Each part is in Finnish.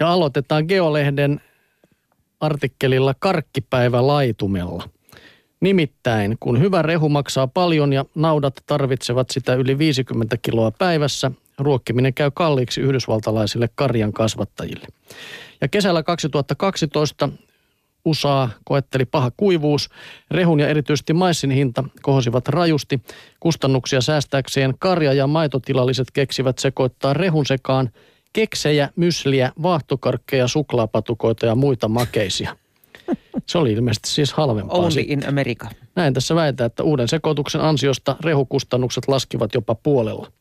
Ja aloitetaan Geolehden artikkelilla Karkkipäivä laitumella. Nimittäin, kun hyvä rehu maksaa paljon ja naudat tarvitsevat sitä yli 50 kiloa päivässä, ruokkiminen käy kalliiksi yhdysvaltalaisille karjan kasvattajille. Ja kesällä 2012 USA koetteli paha kuivuus. Rehun ja erityisesti maissin hinta kohosivat rajusti. Kustannuksia säästääkseen karja- ja maitotilalliset keksivät sekoittaa rehun sekaan keksejä, mysliä, vaahtokarkkeja, suklaapatukoita ja muita makeisia. Se oli ilmeisesti siis halvempaa. Only sitten. in America. Näin tässä väitää, että uuden sekoituksen ansiosta rehukustannukset laskivat jopa puolella.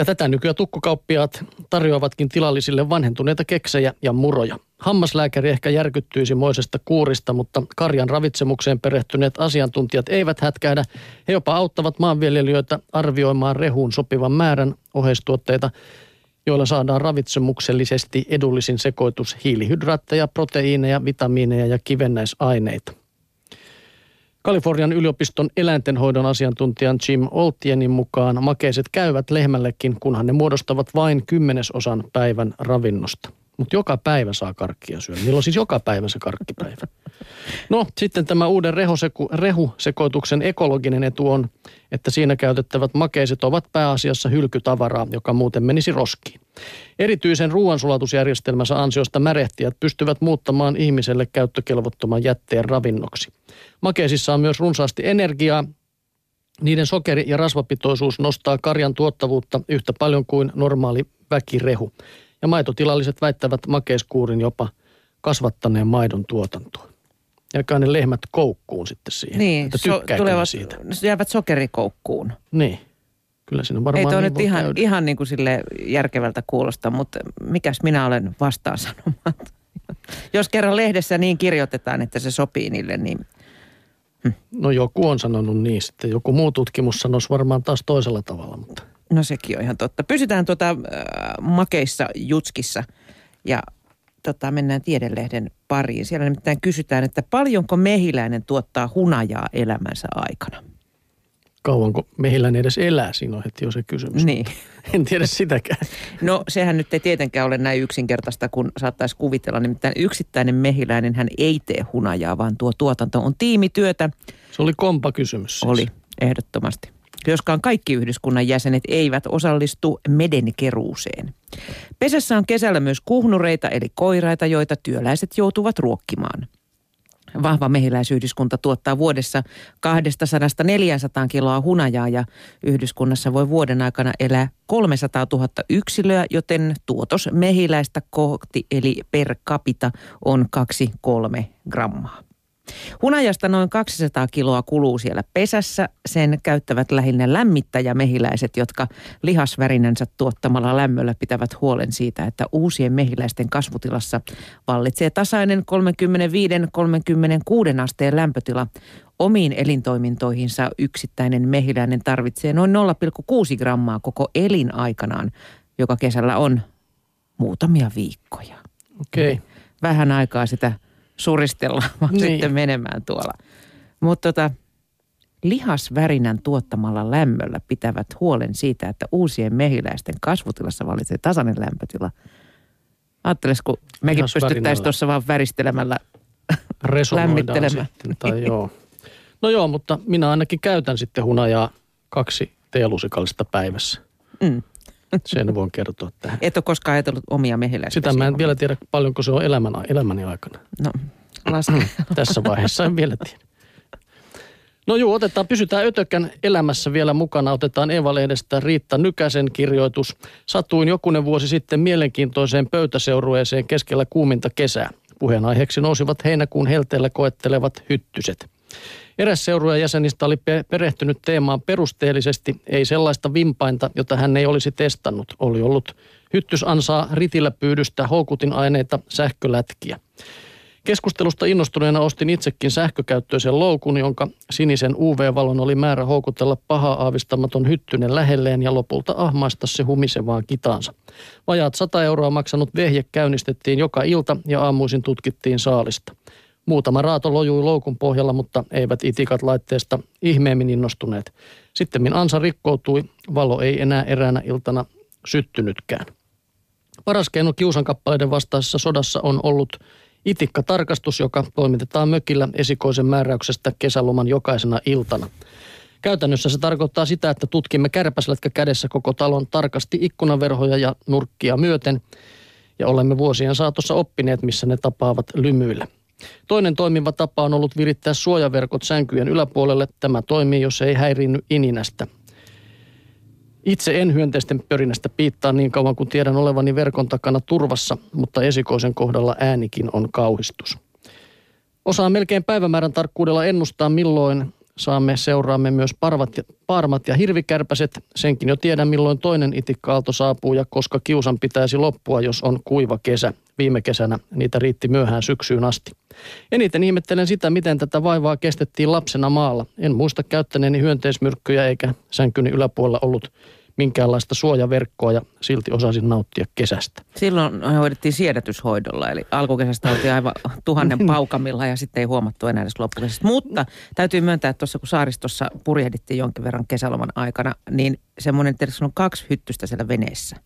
Ja tätä nykyään tukkukauppiaat tarjoavatkin tilallisille vanhentuneita keksejä ja muroja. Hammaslääkäri ehkä järkyttyisi moisesta kuurista, mutta karjan ravitsemukseen perehtyneet asiantuntijat eivät hätkähdä. He jopa auttavat maanviljelijöitä arvioimaan rehuun sopivan määrän oheistuotteita, joilla saadaan ravitsemuksellisesti edullisin sekoitus hiilihydraatteja, proteiineja, vitamiineja ja kivennäisaineita. Kalifornian yliopiston eläintenhoidon asiantuntijan Jim Oltienin mukaan makeiset käyvät lehmällekin, kunhan ne muodostavat vain kymmenesosan päivän ravinnosta. Mutta joka päivä saa karkkia syödä. Niillä on siis joka päivä se karkkipäivä. No sitten tämä uuden rehuseku, rehusekoituksen ekologinen etu on, että siinä käytettävät makeiset ovat pääasiassa hylkytavaraa, joka muuten menisi roskiin. Erityisen ruoansulatusjärjestelmänsä ansiosta märehtijät pystyvät muuttamaan ihmiselle käyttökelvottoman jätteen ravinnoksi. Makeisissa on myös runsaasti energiaa, niiden sokeri- ja rasvapitoisuus nostaa karjan tuottavuutta yhtä paljon kuin normaali väkirehu. Ja maitotilalliset väittävät makeiskuurin jopa kasvattaneen maidon tuotantoa. Ja ne lehmät koukkuun sitten siihen. Niin, että so, tulevat, siitä. jäävät sokerikoukkuun. Niin. Kyllä siinä varmaan Ei toi niin nyt ihan, käydä. ihan niin kuin sille järkevältä kuulosta, mutta mikäs minä olen vastaan sanomaan. Jos kerran lehdessä niin kirjoitetaan, että se sopii niille, niin No joku on sanonut niin sitten. Joku muu tutkimus sanoisi varmaan taas toisella tavalla, mutta no sekin on ihan totta. Pysytään tuota äh, makeissa jutskissa ja tota, mennään Tiedelehden pariin. Siellä nimittäin kysytään, että paljonko mehiläinen tuottaa hunajaa elämänsä aikana. kauanko mehiläinen edes elää, siinä on heti jo se kysymys. Niin. En tiedä sitäkään. No sehän nyt ei tietenkään ole näin yksinkertaista kuin saattaisi kuvitella. Nimittäin yksittäinen mehiläinen hän ei tee hunajaa, vaan tuo tuotanto on tiimityötä. Se oli kompa kysymys. Siis. Oli, ehdottomasti. Joskaan kaikki yhdyskunnan jäsenet eivät osallistu medenkeruuseen. Pesässä on kesällä myös kuhnureita eli koiraita, joita työläiset joutuvat ruokkimaan. Vahva mehiläisyhdyskunta tuottaa vuodessa 200-400 kiloa hunajaa ja yhdyskunnassa voi vuoden aikana elää 300 000 yksilöä, joten tuotos mehiläistä kohti eli per capita on 2-3 grammaa. Hunajasta noin 200 kiloa kuluu siellä pesässä. Sen käyttävät lähinnä lämmittäjämehiläiset, jotka lihasvärinänsä tuottamalla lämmöllä pitävät huolen siitä, että uusien mehiläisten kasvutilassa vallitsee tasainen 35-36 asteen lämpötila. Omiin elintoimintoihinsa yksittäinen mehiläinen tarvitsee noin 0,6 grammaa koko elinaikanaan, joka kesällä on muutamia viikkoja Okei. Okay. vähän aikaa sitä suristella, vaan Niin. sitten menemään tuolla. Mutta tota, lihasvärinän tuottamalla lämmöllä pitävät huolen siitä, että uusien mehiläisten kasvutilassa vallitsee tasainen lämpötila. Ajatteles, kun mekin pystyttäisiin tuossa vaan. Resonoidaan Lämmittelemään. sitten. Tai joo. No joo, mutta minä ainakin käytän sitten hunajaa kaksi teelusikallista päivässä. Mm. Sen voin kertoa tähän. Et ole koskaan ajatellut omia mehiläisiä. Sitä mä en vielä tiedä paljonko se on elämän, elämäni aikana. No, laske. Tässä vaiheessa en vielä tiedä. No juu, otetaan, pysytään Ötökän elämässä vielä mukana. Otetaan Eeva-lehdestä Riitta Nykäsen kirjoitus. Satuin jokunen vuosi sitten mielenkiintoiseen pöytäseurueeseen keskellä kuuminta kesää. Puheenaiheeksi nousivat heinäkuun helteellä koettelevat hyttyset. Eräs seurueen jäsenistä oli pe- perehtynyt teemaan perusteellisesti, ei sellaista vimpainta, jota hän ei olisi testannut. Oli ollut hyttysansaa, ritillä pyydystä, houkutinaineita, sähkölätkiä. Keskustelusta innostuneena ostin itsekin sähkökäyttöisen loukun, jonka sinisen UV-valon oli määrä houkutella paha aavistamaton hyttynen lähelleen ja lopulta ahmaista se humisevaan kitaansa. Vajaat 100 euroa maksanut vehje käynnistettiin joka ilta ja aamuisin tutkittiin saalista. Muutama raato lojui loukun pohjalla, mutta eivät itikat laitteesta ihmeemmin innostuneet. Sitten ansa rikkoutui, valo ei enää eräänä iltana syttynytkään. Paras keino kiusankappaleiden vastaisessa sodassa on ollut itikkatarkastus, joka toimitetaan mökillä esikoisen määräyksestä kesäloman jokaisena iltana. Käytännössä se tarkoittaa sitä, että tutkimme kärpäslätkä kädessä koko talon tarkasti ikkunaverhoja ja nurkkia myöten ja olemme vuosien saatossa oppineet, missä ne tapaavat lymyillä. Toinen toimiva tapa on ollut virittää suojaverkot sänkyjen yläpuolelle. Tämä toimii, jos ei häiriinny ininästä. Itse en hyönteisten pörinästä piittaa niin kauan kuin tiedän olevani verkon takana turvassa, mutta esikoisen kohdalla äänikin on kauhistus. Osaan melkein päivämäärän tarkkuudella ennustaa, milloin saamme seuraamme myös parvat ja, parmat ja hirvikärpäset. Senkin jo tiedän, milloin toinen itikkaalto saapuu ja koska kiusan pitäisi loppua, jos on kuiva kesä. Viime kesänä niitä riitti myöhään syksyyn asti. Eniten ihmettelen sitä, miten tätä vaivaa kestettiin lapsena maalla. En muista käyttäneeni hyönteismyrkkyjä eikä sänkyni yläpuolella ollut minkäänlaista suojaverkkoa ja silti osasin nauttia kesästä. Silloin hoidettiin siedätyshoidolla, eli alkukesästä oltiin aivan tuhannen niin. paukamilla ja sitten ei huomattu enää edes loppukesästä. Mutta täytyy myöntää, että tuossa kun saaristossa purjehdittiin jonkin verran kesäloman aikana, niin semmoinen, että on kaksi hyttystä siellä veneessä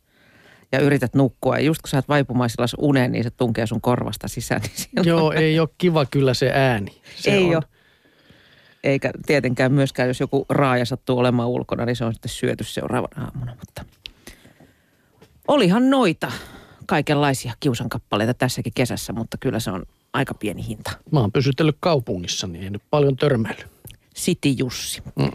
ja yrität nukkua. Ja just kun sä oot vaipumaisilla uneen, niin se tunkee sun korvasta sisään. Niin Joo, ei ole kiva kyllä se ääni. Se ei on. ole eikä tietenkään myöskään, jos joku raaja sattuu olemaan ulkona, niin se on sitten syöty seuraavana aamuna. Mutta olihan noita kaikenlaisia kiusankappaleita tässäkin kesässä, mutta kyllä se on aika pieni hinta. Mä oon pysytellyt kaupungissa, niin ei nyt paljon törmäily. City Jussi. Mm.